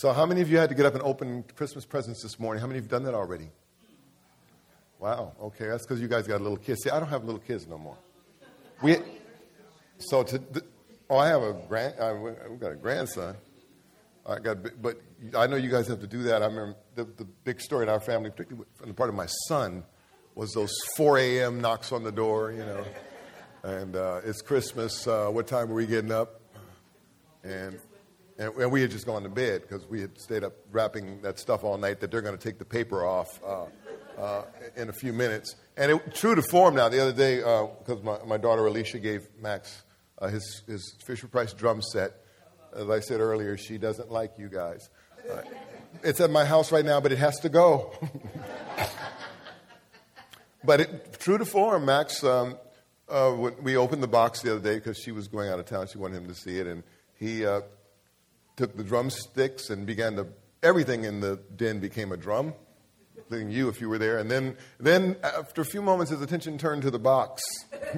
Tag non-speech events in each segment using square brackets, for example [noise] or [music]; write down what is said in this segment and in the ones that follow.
So, how many of you had to get up and open Christmas presents this morning? How many of you have done that already? Wow. Okay, that's because you guys got little kids. See, I don't have little kids no more. We, so to, oh, I have a grand. I, we've got a grandson. I got, but I know you guys have to do that. I remember the, the big story in our family, particularly from the part of my son, was those 4 a.m. knocks on the door. You know, and uh, it's Christmas. Uh, what time are we getting up? And, and, and we had just gone to bed because we had stayed up wrapping that stuff all night that they're going to take the paper off uh, uh, in a few minutes. And it, true to form now, the other day, because uh, my, my daughter Alicia gave Max uh, his, his Fisher Price drum set. As I said earlier, she doesn't like you guys. Uh, it's at my house right now, but it has to go. [laughs] but it, true to form, Max um, uh, we opened the box the other day because she was going out of town. She wanted him to see it, and he uh, took the drumsticks and began to. Everything in the den became a drum, including you if you were there. And then, then after a few moments, his attention turned to the box. [laughs]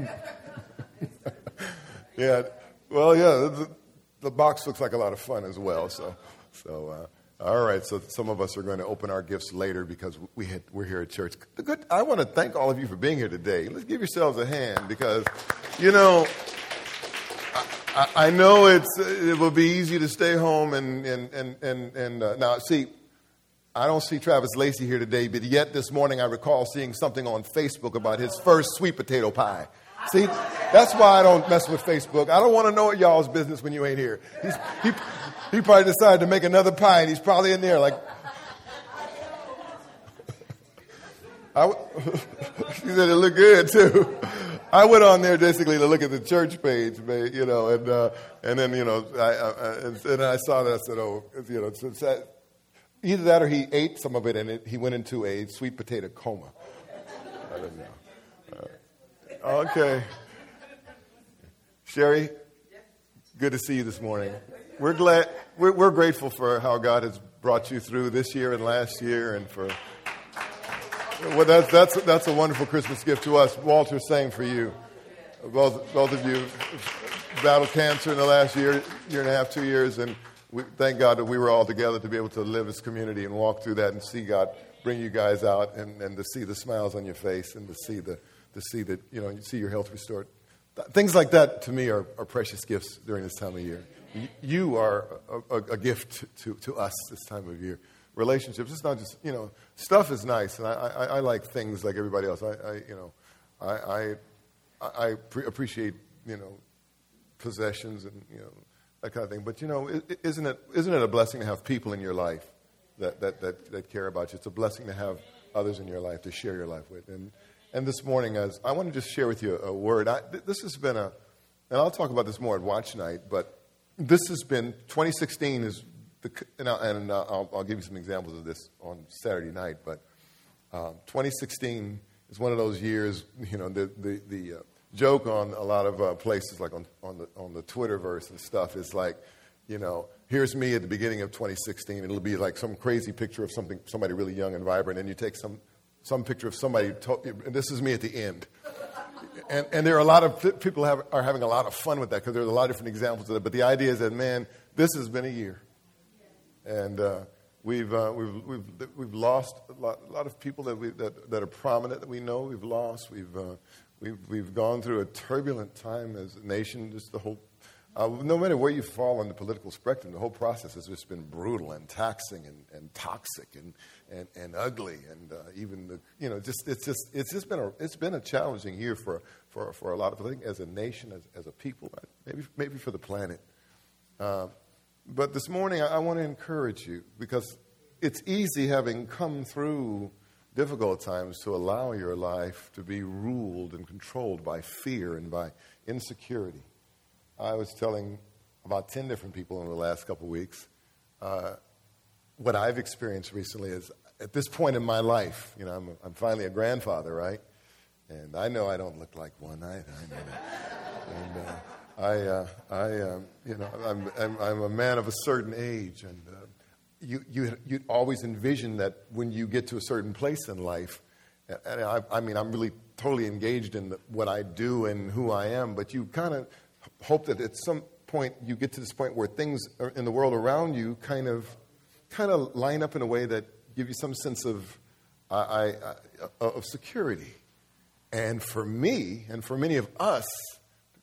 yeah, well, yeah, the, the, box looks like a lot of fun as well. So, so. Uh, all right, so some of us are going to open our gifts later because we had, we're here at church. Good, I want to thank all of you for being here today. Let's give yourselves a hand because, you know, I, know it's, it will be easy to stay home and, and, and, and, and uh, now, see, I don't see Travis Lacey here today, but yet this morning I recall seeing something on Facebook about his first sweet potato pie. See, that's why I don't mess with Facebook. I don't want to know y'all's business when you ain't here. He's, he, he probably decided to make another pie, and he's probably in there like. [laughs] I, she [laughs] said it looked good too. [laughs] I went on there basically to look at the church page, you know, and uh, and then you know, I, I, and I saw that I said, oh, you know, it's, it's either that or he ate some of it and it, he went into a sweet potato coma. I don't know. Uh, okay, Sherry, good to see you this morning we're glad, we're, we're grateful for how God has brought you through this year and last year, and for well, that's that's that's a wonderful Christmas gift to us. Walter, saying for you, both both of you battled cancer in the last year, year and a half, two years, and we, thank God that we were all together to be able to live as community and walk through that and see God bring you guys out and, and to see the smiles on your face and to see the to see that you know you see your health restored. Things like that to me are, are precious gifts during this time of year you are a, a, a, gift to, to us this time of year. Relationships, it's not just, you know, stuff is nice, and I, I, I like things like everybody else. I, I you know, I, I, I pre- appreciate, you know, possessions and, you know, that kind of thing. But, you know, isn't it, isn't it a blessing to have people in your life that, that, that, that care about you? It's a blessing to have others in your life to share your life with. And, and this morning, as I want to just share with you a, a word. I, this has been a, and I'll talk about this more at watch night, but this has been 2016 is the, and, I'll, and I'll, I'll, give you some examples of this on Saturday night, but um, 2016 is one of those years, you know, the, the, the uh, joke on a lot of uh, places, like on, on, the, on the Twitterverse and stuff, is like, you know, here's me at the beginning of 2016. It'll be like some crazy picture of something, somebody really young and vibrant, and you take some, some picture of somebody, to, and this is me at the end and, and there are a lot of people have, are having a lot of fun with that because there's a lot of different examples of it. But the idea is that, man, this has been a year. And uh, we've, uh, we've, we've, we've lost a lot, a lot of people that, we, that, that are prominent that we know we've lost. We've, uh, we've, we've gone through a turbulent time as a nation, just the whole uh, no matter where you fall on the political spectrum, the whole process has just been brutal and taxing and, and toxic and, and, and ugly. And uh, even the, you know, just, it's, just, it's just been a, it's been a challenging year for, for, for a lot of, I think, as a nation, as, as a people, maybe, maybe for the planet. Uh, but this morning, I, want to encourage you because it's easy having come through difficult times to allow your life to be ruled and controlled by fear and by insecurity. I was telling about 10 different people in the last couple of weeks uh, what I've experienced recently is at this point in my life, you know, I'm, I'm finally a grandfather, right? And I know I don't look like one. I, I know that. and uh, I, uh, I um, you know, I'm, I'm, I'm, a man of a certain age. And uh, you, you, you always envision that when you get to a certain place in life, and I, I mean, I'm really totally engaged in the, what I do and who I am, but you kind of hope that at some point you get to this point where things in the world around you kind of kind of line up in a way that give you some sense of, I, I, of security. And for me, and for many of us,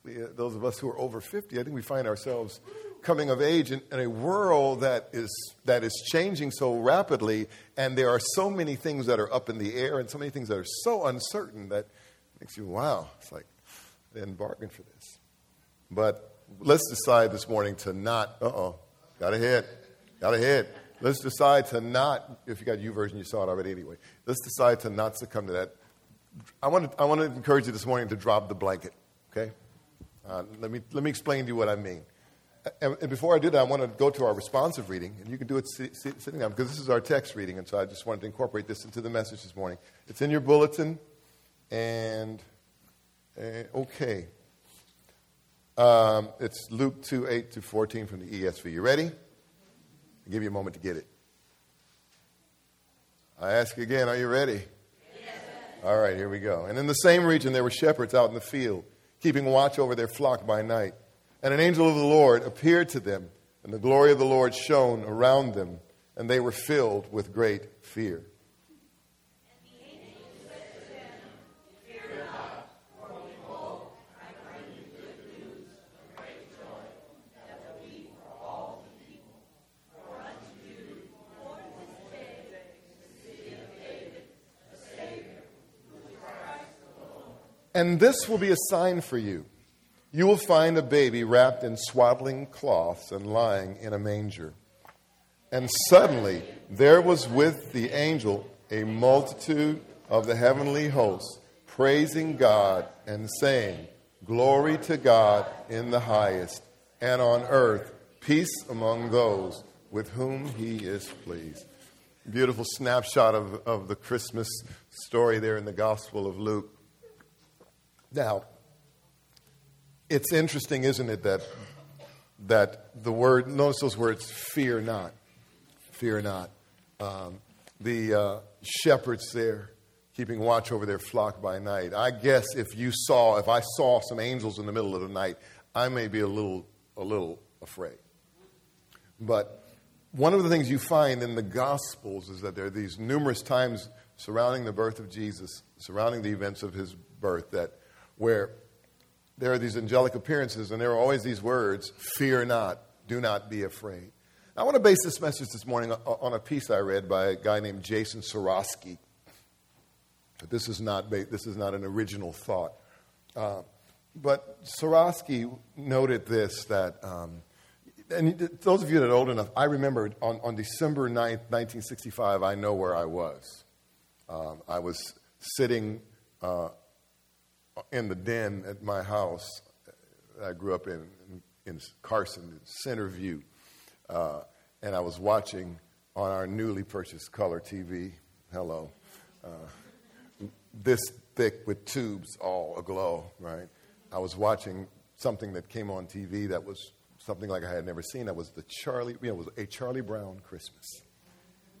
those of us who are over 50, I think we find ourselves coming of age in, in, a world that is, that is changing so rapidly, and there are so many things that are up in the air and so many things that are so uncertain that makes you, wow, it's like, I didn't bargain for this. But let's decide this morning to not, uh oh, got a hit, got a hit. Let's decide to not, if you got YouVersion, you saw it already anyway. Let's decide to not succumb to that. I want to, I want to encourage you this morning to drop the blanket, okay? Uh, let, me, let me explain to you what I mean. And, and, before I do that, I want to go to our responsive reading, and you can do it sit, sit, sitting down because this is our text reading, and so I just wanted to incorporate this into the message this morning. It's in your bulletin, and uh, okay. Um, it's Luke 2 8 to 14 from the ESV. You ready? I'll give you a moment to get it. I ask again, are you ready? Yes. All right, here we go. And in the same region, there were shepherds out in the field, keeping watch over their flock by night. And an angel of the Lord appeared to them, and the glory of the Lord shone around them, and they were filled with great fear. And this will be a sign for you. You will find a baby wrapped in swaddling cloths and lying in a manger. And suddenly there was with the angel a multitude of the heavenly hosts, praising God and saying, Glory to God in the highest, and on earth peace among those with whom he is pleased. Beautiful snapshot of, of the Christmas story there in the Gospel of Luke. Now, it's interesting, isn't it, that, that the word, notice those words, fear not. Fear not. Um, the uh, shepherds there keeping watch over their flock by night. I guess if you saw, if I saw some angels in the middle of the night, I may be a little, a little afraid. But one of the things you find in the Gospels is that there are these numerous times surrounding the birth of Jesus, surrounding the events of his birth, that where there are these angelic appearances, and there are always these words fear not, do not be afraid. I want to base this message this morning on a piece I read by a guy named Jason Sorosky. This is not, this is not an original thought. Uh, but Sorosky noted this that, um, and those of you that are old enough, I remember on, on December 9th, 1965, I know where I was. Um, I was sitting uh, in the den at my house. I grew up in, in Carson, Centerview. Uh, and I was watching on our newly purchased color TV. Hello. Uh, this thick with tubes all aglow, right? I was watching something that came on TV that was something like I had never seen. That was the Charlie, you know, it was a Charlie Brown Christmas.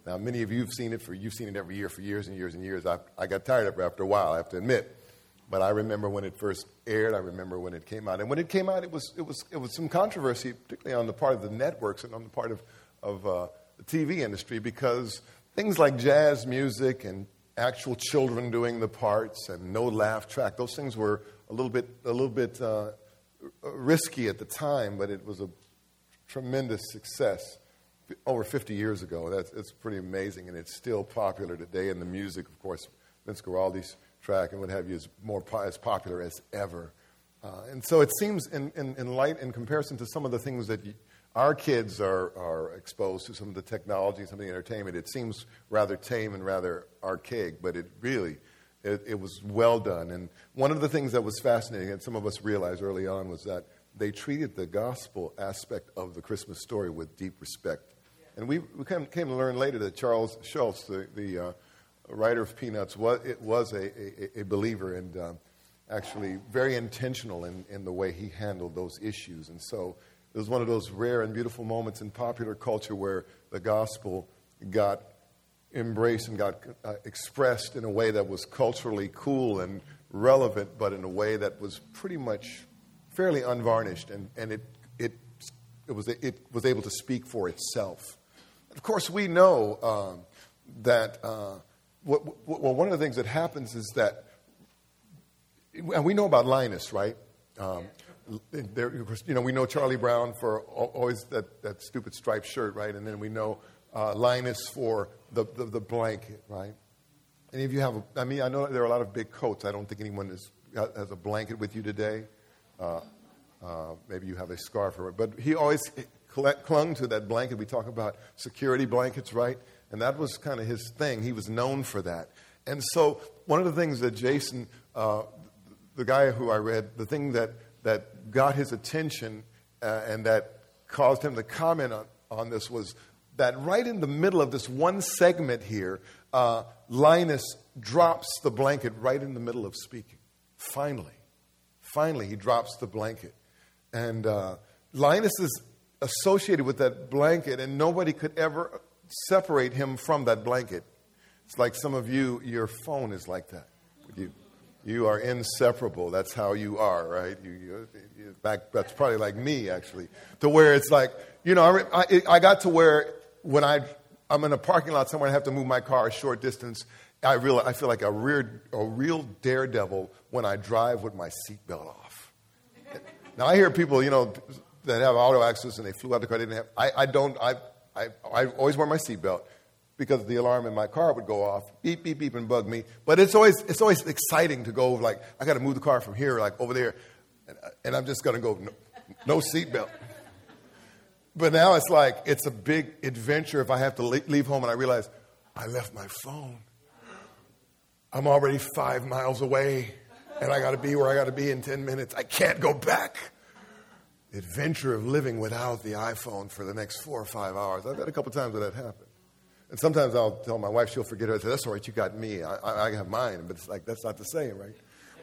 Now, many of you have seen it for, you've seen it every year for years and years and years. I, I got tired of it after a while, I have to admit. But I remember when it first aired. I remember when it came out. And when it came out, it was, it was, it was some controversy, particularly on the part of the networks and on the part of, of uh, the TV industry, because things like jazz music and actual children doing the parts and no laugh track, those things were a little bit, a little bit uh, risky at the time, but it was a tremendous success over 50 years ago. That's, it's pretty amazing, and it's still popular today. And the music, of course, Vince Guaraldi's track and what have you is more po- as popular as ever. Uh, and so it seems, in, in, in, light, in comparison to some of the things that our kids are, are exposed to, some of the technology, some of the entertainment, it seems rather tame and rather archaic, but it really, it, it was well done. And one of the things that was fascinating, and some of us realized early on, was that they treated the gospel aspect of the Christmas story with deep respect. And we, we came, came to learn later that Charles Schulz, the, the uh, writer of Peanuts, was, it was a, a, a believer and um, actually very intentional in, in the way he handled those issues. And so it was one of those rare and beautiful moments in popular culture where the gospel got embraced and got uh, expressed in a way that was culturally cool and relevant, but in a way that was pretty much fairly unvarnished, and, and it, it, it, was, it was able to speak for itself. Of course, we know um, that, uh, what, what, well, one of the things that happens is that, and we know about Linus, right? Um, there, you know, we know Charlie Brown for always that, that stupid striped shirt, right? And then we know uh, Linus for the, the, the, blanket, right? Any of you have, a, I mean, I know there are a lot of big coats. I don't think anyone is, has a blanket with you today. Uh, uh, maybe you have a scarf or but he always clung to that blanket. We talk about security blankets, right? And that was kind of his thing. He was known for that. And so, one of the things that Jason, uh, the guy who I read, the thing that, that got his attention uh, and that caused him to comment on, on this was that right in the middle of this one segment here, uh, Linus drops the blanket right in the middle of speaking. Finally, finally, he drops the blanket. And uh, Linus is associated with that blanket, and nobody could ever separate him from that blanket. It's like some of you, your phone is like that. You, you are inseparable. That's how you are, right? You, you, you back, that's probably like me, actually, to where it's like, you know, I, I, I got to where when I, I'm in a parking lot somewhere and I have to move my car a short distance, I, real, I feel like a, real, a real daredevil when I drive with my seatbelt off. Now, I hear people, you know, that have auto accidents and they flew out the car. They didn't have. I, I don't. I, I, I always wear my seatbelt because the alarm in my car would go off, beep beep beep, and bug me. But it's always it's always exciting to go like I got to move the car from here like over there, and, and I'm just gonna go no, no seatbelt. But now it's like it's a big adventure if I have to leave home and I realize I left my phone. I'm already five miles away, and I got to be where I got to be in ten minutes. I can't go back the adventure of living without the iPhone for the next four or five hours. I've had a couple times where that happened. And sometimes I'll tell my wife, she'll forget it. I say, that's all right, you got me. I, I, I have mine. But it's like, that's not the same, right?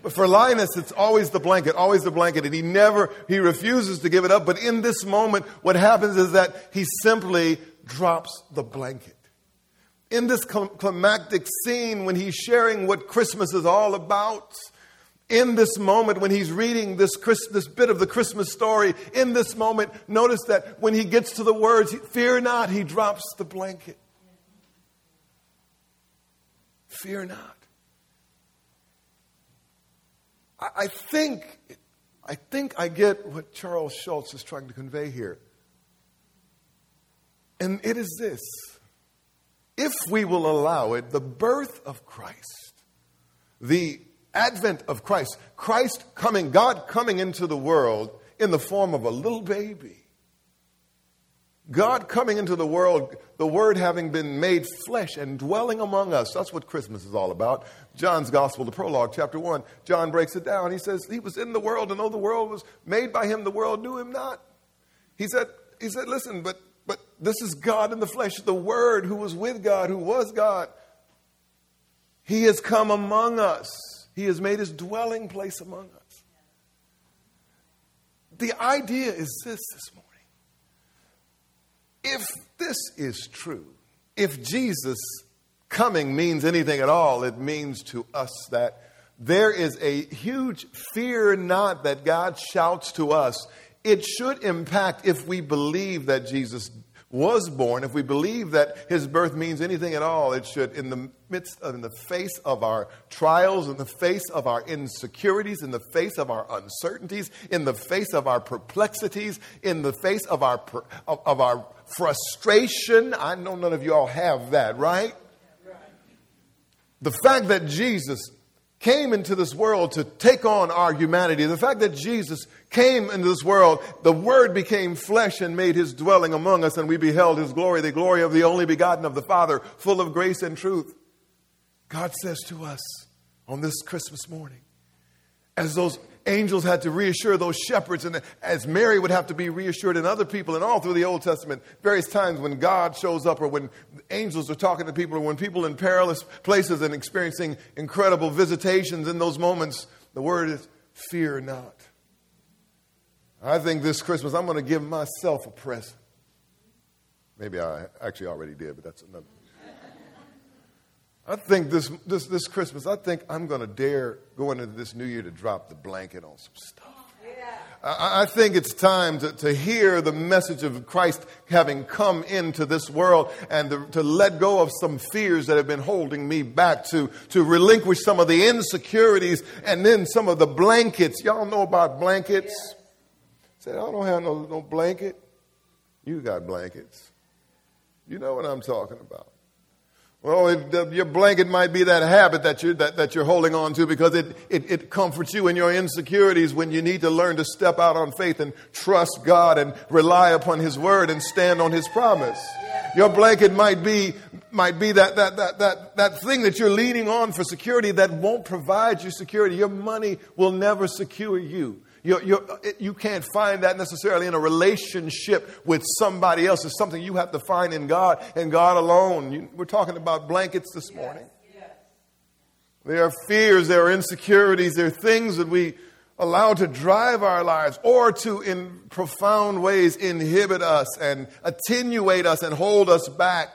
But for Linus, it's always the blanket, always the blanket. And he never, he refuses to give it up. But in this moment, what happens is that he simply drops the blanket. In this climactic scene, when he's sharing what Christmas is all about, in this moment when he's reading this, Christ, this bit of the Christmas story, in this moment, notice that when he gets to the words, fear not, he drops the blanket. Fear not. I, I think, I think I get what Charles Schulz is trying to convey here. And it is this if we will allow it, the birth of Christ, the advent of Christ, Christ coming, God coming into the world in the form of a little baby. God coming into the world, the Word having been made flesh and dwelling among us. That's what Christmas is all about. John's Gospel, the prologue, chapter 1, John breaks it down. He says, He was in the world, and though the world was made by Him, the world knew Him not. He said, he said Listen, but, but this is God in the flesh, the Word who was with God, who was God. He has come among us. He has made his dwelling place among us. The idea is this this morning. If this is true, if Jesus coming means anything at all, it means to us that there is a huge fear not that God shouts to us. It should impact if we believe that Jesus was born, if we believe that his birth means anything at all, it should, in the midst of, in the face of our trials, in the face of our insecurities, in the face of our uncertainties, in the face of our perplexities, in the face of our, of, of our frustration. I know none of you all have that, right? The fact that Jesus came into this world to take on our humanity, the fact that Jesus came into this world, the Word became flesh and made his dwelling among us, and we beheld his glory, the glory of the only begotten of the Father, full of grace and truth. God says to us on this Christmas morning, as those angels had to reassure those shepherds, and as Mary would have to be reassured, and other people, and all through the Old Testament, various times when God shows up, or when angels are talking to people, or when people in perilous places and experiencing incredible visitations in those moments, the word is fear not. I think this Christmas I'm going to give myself a present. Maybe I actually already did, but that's another. I think this, this, this Christmas, I think I'm going to dare go into this new year to drop the blanket on some stuff. Yeah. I think it's time to, to hear the message of Christ having come into this world and to, to, let go of some fears that have been holding me back, to, to relinquish some of the insecurities and then some of the blankets. Y'all know about blankets? Yeah. Say, I don't have no, no blanket. You got blankets. You know what I'm talking about. Well, it, uh, your blanket might be that habit that you're, that, that you're holding on to because it, it, it comforts you in your insecurities when you need to learn to step out on faith and trust God and rely upon His word and stand on His promise. Your blanket might be, might be that, that, that, that, that thing that you're leaning on for security that won't provide you security. Your money will never secure you. You're, you're, you can not find that necessarily in a relationship with somebody else. It's something you have to find in God and God alone. You, we're talking about blankets this morning. Yes, yes. There are fears, there are insecurities, there are things that we allow to drive our lives or to, in profound ways, inhibit us and attenuate us and hold us back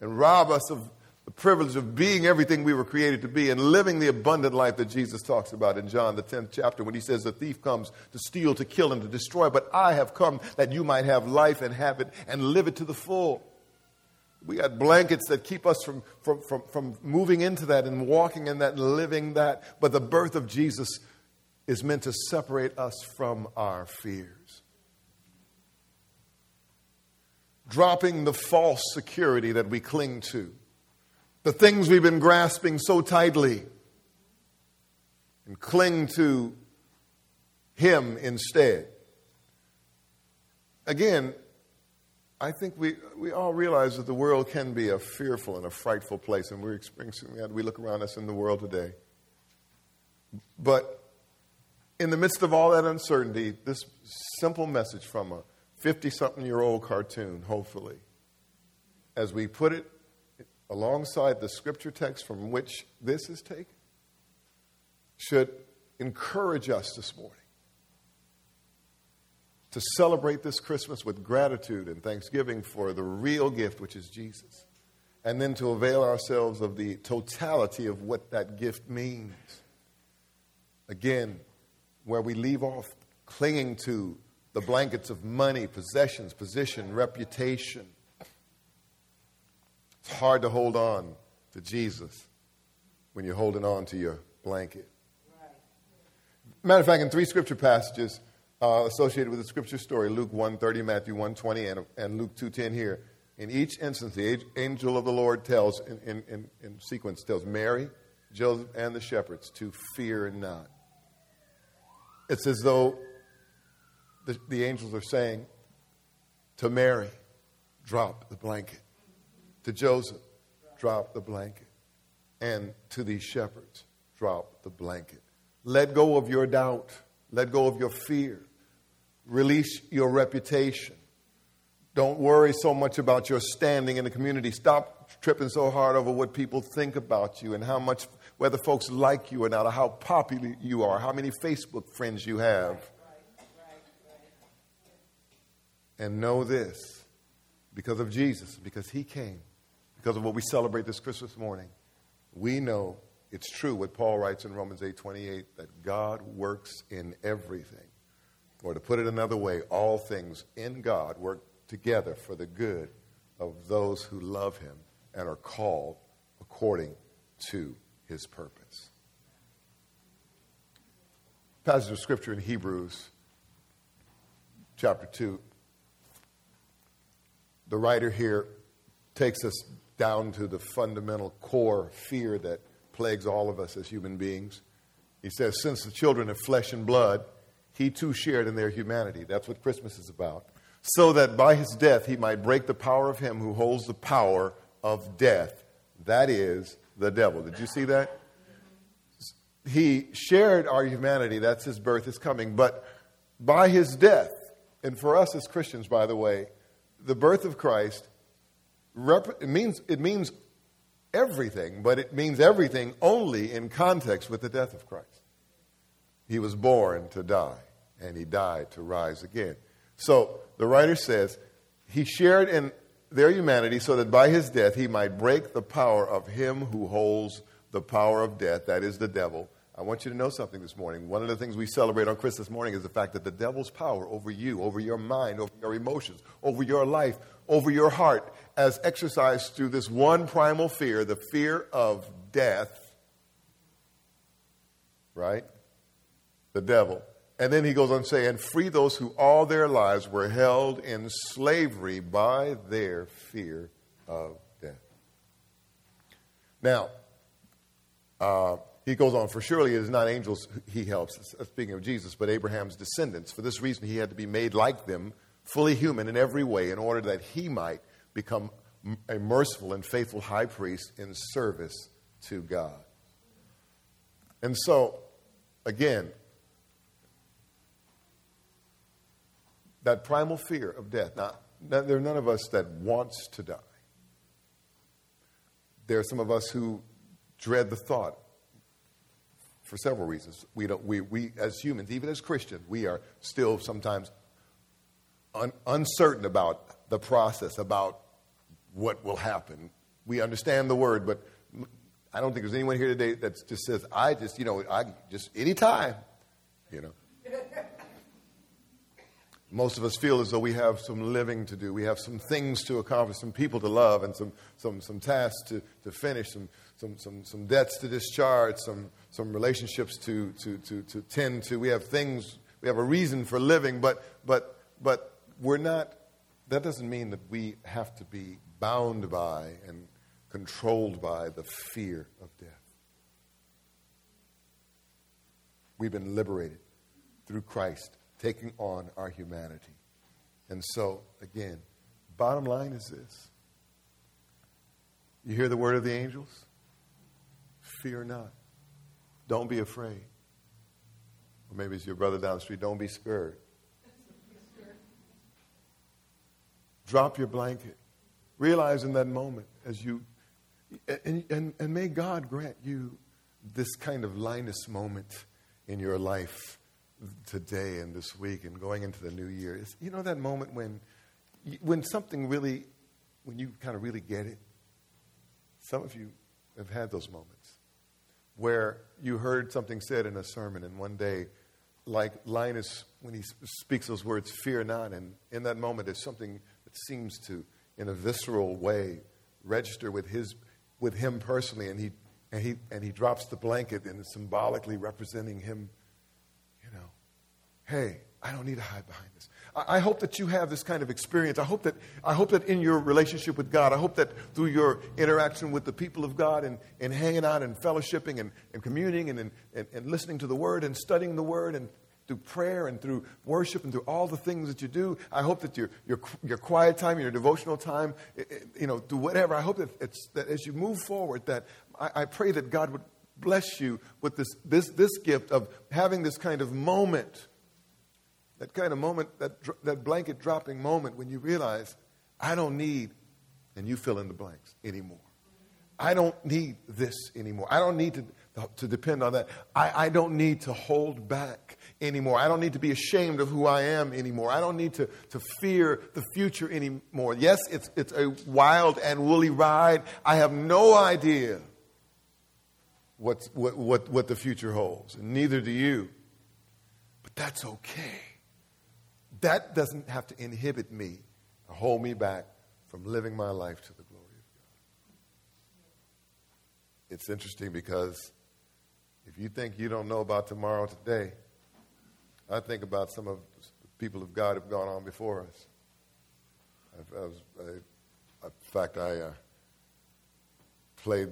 and rob us of the privilege of being everything we were created to be and living the abundant life that Jesus talks about in John, the 10th chapter, when he says, The thief comes to steal, to kill, and to destroy, but I have come that you might have life and have it and live it to the full. We got blankets that keep us from, from, from, from moving into that and walking in that and living that. But the birth of Jesus is meant to separate us from our fears. Dropping the false security that we cling to the things we've been grasping so tightly and cling to Him instead. Again, I think we, we all realize that the world can be a fearful and a frightful place, and we're experiencing that. We look around us in the world today. But in the midst of all that uncertainty, this simple message from a 50 something year old cartoon, hopefully, as we put it alongside the scripture text from which this is taken should encourage us this morning to celebrate this Christmas with gratitude and thanksgiving for the real gift, which is Jesus, and then to avail ourselves of the totality of what that gift means. Again, where we leave off clinging to the blankets of money, possessions, position, reputation, it's hard to hold on to Jesus when you're holding on to your blanket. Matter of fact, in three scripture passages uh, associated with the scripture story, Luke 1.30, Matthew 1.20, and, and Luke 2.10 here, in each instance, the angel of the Lord tells, in, in, in, in sequence, tells Mary, Joseph, and the shepherds to fear not. It's as though the, the angels are saying to Mary, drop the blanket to Joseph, drop the blanket. And to these shepherds, drop the blanket. Let go of your doubt. Let go of your fear. Release your reputation. Don't worry so much about your standing in the community. Stop tripping so hard over what people think about you and how much, whether folks like you or not, or how popular you are, how many Facebook friends you have. And know this because of Jesus, because He came because of what we celebrate this Christmas morning, we know it's true what Paul writes in Romans 8:28 that God works in everything. Or to put it another way, all things in God work together for the good of those who love him and are called according to his purpose. Passage of scripture in Hebrews chapter 2. The writer here takes us down to the fundamental core fear that plagues all of us as human beings. He says, Since the children of flesh and blood, he too shared in their humanity. That's what Christmas is about. So that by his death he might break the power of him who holds the power of death. That is the devil. Did you see that? He shared our humanity. That's his birth, his coming. But by his death, and for us as Christians, by the way, the birth of Christ rep- it, means, it means everything, but it means everything only in context with the death of Christ. He was born to die, and he died to rise again. So the writer says he shared in their humanity so that by his death he might break the power of him who holds the power of death, that is the devil. I want you to know something this morning. One of the things we celebrate on Christmas morning is the fact that the devil's power over you, over your mind, over your emotions, over your life, over your heart, as exercised through this one primal fear, the fear of death, right? The devil. And then he goes on to say, and free those who all their lives were held in slavery by their fear of death. Now, uh, he goes on, for surely it is not angels he helps, speaking of Jesus, but Abraham's descendants. For this reason, he had to be made like them, fully human in every way, in order that he might become a merciful and faithful high priest in service to God. And so, again, that primal fear of death. Now, there are none of us that wants to die. There are some of us who dread the thought for several reasons. We, don't, we, we, as humans, even as Christians, we are still sometimes un, uncertain about the process, about what will happen. We understand the word, but I don't think there's anyone here today that just says, I just, you know, I just, anytime, you know. Most of us feel as though we have some living to do. We have some things to accomplish, some people to love, and some, some, some tasks to, to finish, some, some, some, some debts to discharge, some, some relationships to, to, to, to tend to. We have things, we have a reason for living, but, but, but we're not, that doesn't mean that we have to be bound by and controlled by the fear of death. We've been liberated through Christ taking on our humanity. And so, again, bottom line is this you hear the word of the angels? Fear not. Don't be afraid. Or maybe it's your brother down the street. Don't be scared. Drop your blanket. Realize in that moment as you, and, and, and may God grant you this kind of Linus moment in your life today and this week and going into the new year is you know that moment when when something really when you kind of really get it some of you have had those moments where you heard something said in a sermon and one day like linus when he speaks those words fear not and in that moment there's something that seems to in a visceral way register with his with him personally and he and he and he drops the blanket and symbolically representing him you know, hey, I don't need to hide behind this. I, hope that you have this kind of experience. I hope that, I hope that in your relationship with God, I hope that through your interaction with the people of God and, and hanging out and fellowshipping and, and communing and, and, and listening to the Word and studying the Word and through prayer and through worship and through all the things that you do. I hope that your, your, your quiet time, your devotional time, you know, do whatever. I hope that, it's, that as you move forward, that I, I pray that God would bless you with this, this, this gift of having this kind of moment that kind of moment, that, that blanket dropping moment when you realize, I don't need, and you fill in the blanks anymore. I don't need this anymore. I don't need to, to depend on that. I, I don't need to hold back anymore. I don't need to be ashamed of who I am anymore. I don't need to, to fear the future anymore. Yes, it's, it's a wild and woolly ride. I have no idea what, what, what, what the future holds, and neither do you. But that's okay that doesn't have to inhibit me or hold me back from living my life to the glory of God. It's interesting because if you think you don't know about tomorrow today, I think about some of the people of God who've gone on before us. I, I was, I, in fact, I uh, played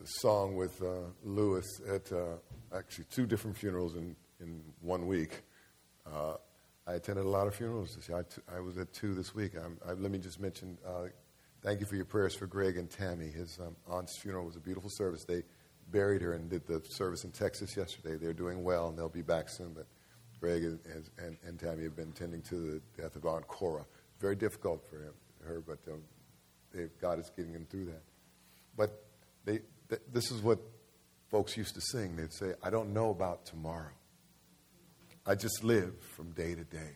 the song with uh, Lewis at uh, actually two different funerals in, in one week. Uh, I attended a lot of funerals this year. I, t- I was at two this week. Let me just mention uh, thank you for your prayers for Greg and Tammy. His um, aunt's funeral was a beautiful service. They buried her and did the service in Texas yesterday. They're doing well, and they'll be back soon. But Greg and, and, and Tammy have been tending to the death of Aunt Cora. Very difficult for him, her, but um, God is getting them through that. But they, th- this is what folks used to sing. They'd say, I don't know about tomorrow. I just live from day to day.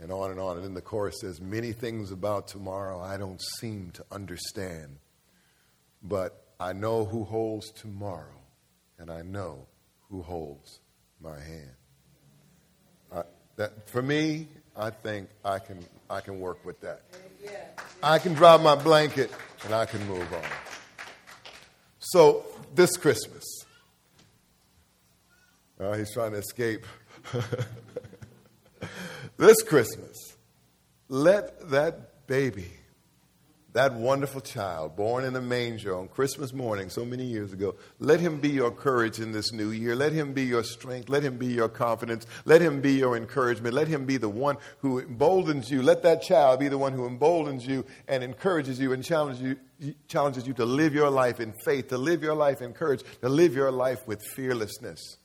And on and on. And then the chorus says, Many things about tomorrow I don't seem to understand, but I know who holds tomorrow, and I know who holds my hand. I, that, for me, I think I can, I can work with that. I can drop my blanket and I can move on. So, this Christmas, uh, he's trying to escape. [laughs] this Christmas, let that baby that wonderful child born in a manger on Christmas morning so many years ago, let him be your courage in this new year. Let him be your strength. Let him be your confidence. Let him be your encouragement. Let him be the one who emboldens you. Let that child be the one who emboldens you and encourages you and challenges you, challenges you to live your life in faith, to live your life in courage, to live your life with fearlessness.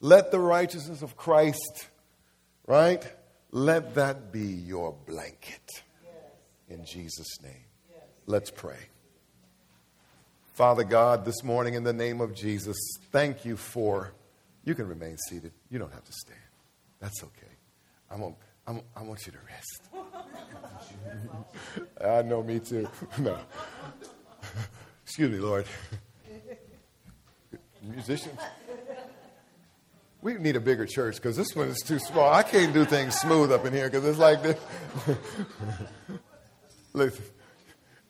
Let the righteousness of Christ, right? Let that be your blanket in Jesus' name. Let's pray. Father God, this morning in the name of Jesus, thank you for. You can remain seated. You don't have to stand. That's okay. I want, I want, I want you to rest. [laughs] I know, me too. [laughs] no. [laughs] Excuse me, Lord. Musicians. We need a bigger church because this one is too small. I can't do things smooth up in here because it's like this. [laughs] Listen.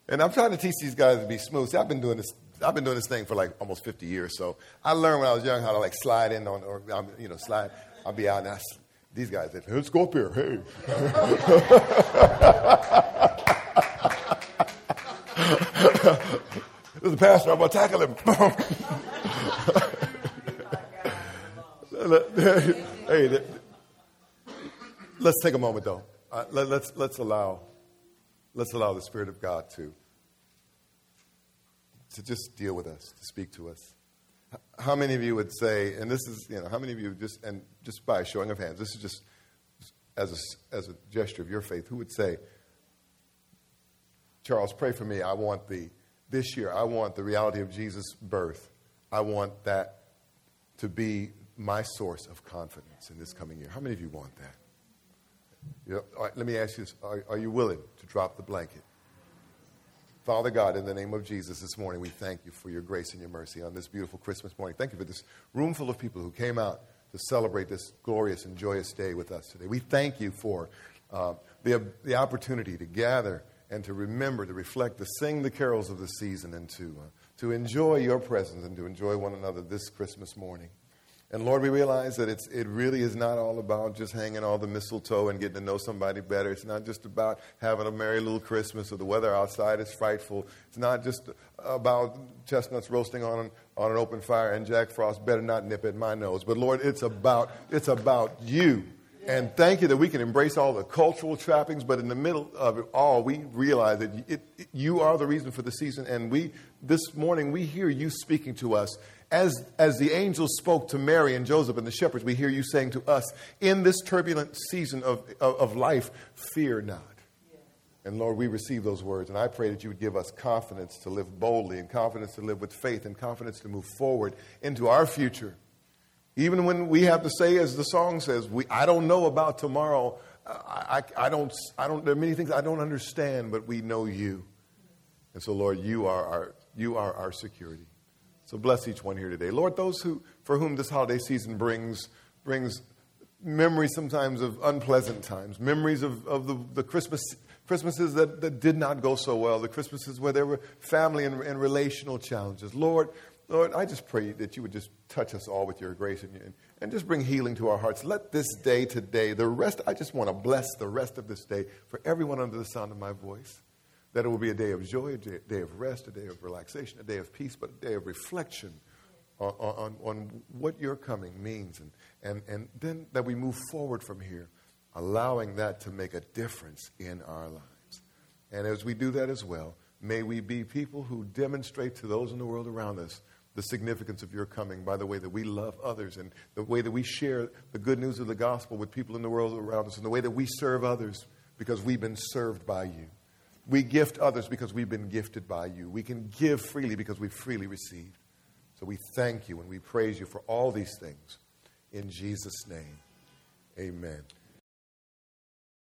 And I'm trying to teach these guys to be smooth. See, I've been doing this. I've been doing this thing for like almost 50 years. So I learned when I was young how to like slide in on, or um, you know, slide. I'll be out and I, these guys, say, let's go up here. Hey. [laughs] A pastor. I'm gonna tackle him. [laughs] [laughs] hey, let's take a moment though. Uh, let, let's let's allow let's allow the Spirit of God to, to just deal with us, to speak to us. How many of you would say, and this is, you know, how many of you just, and just by showing of hands, this is just as a, as a gesture of your faith, who would say, Charles, pray for me. I want the, this year, I want the reality of Jesus' birth. I want that to be my source of confidence in this coming year. How many of you want that? You know, let me ask you this are, are you willing to drop the blanket? Father God, in the name of Jesus, this morning we thank you for your grace and your mercy on this beautiful Christmas morning. Thank you for this room full of people who came out to celebrate this glorious and joyous day with us today. We thank you for uh, the, the opportunity to gather and to remember, to reflect, to sing the carols of the season, and to, uh, to enjoy your presence and to enjoy one another this Christmas morning. And Lord, we realize that it's, it really is not all about just hanging all the mistletoe and getting to know somebody better. It's not just about having a merry little Christmas or the weather outside is frightful. It's not just about chestnuts roasting on an, on an open fire and Jack Frost better not nip at my nose. But Lord, it's about, it's about you. And thank you that we can embrace all the cultural trappings, but in the middle of it all, we realize that it, it, you are the reason for the season. And we, this morning, we hear you speaking to us as, as the angels spoke to Mary and Joseph and the shepherds, we hear you saying to us, in this turbulent season of, of, of life, fear not. And Lord, we receive those words, and I pray that you would give us confidence to live boldly, and confidence to live with faith, and confidence to move forward into our future. Even when we have to say, as the song says, we, I don't know about tomorrow. I, I, I, don't, I don't, there are many things I don't understand, but we know you. And so, Lord, you are our, you are our security. So bless each one here today. Lord, those who, for whom this holiday season brings, brings memories sometimes of unpleasant times, memories of, of the, the Christmas, Christmases that, that did not go so well, the Christmases where there were family and, and relational challenges. Lord, Lord, I just pray that you would just touch us all with your grace and, and just bring healing to our hearts. Let this day today, the rest, I just want to bless the rest of this day for everyone under the sound of my voice that it will be a day of joy, a day of rest, a day of relaxation, a day of peace, but a day of reflection on, on, on what your coming means. And, and, and then that we move forward from here, allowing that to make a difference in our lives. And as we do that as well, may we be people who demonstrate to those in the world around us the significance of your coming by the way that we love others and the way that we share the good news of the gospel with people in the world around us and the way that we serve others because we've been served by you. We gift others because we've been gifted by you. We can give freely because we've freely received. So we thank you and we praise you for all these things. In Jesus' name, amen.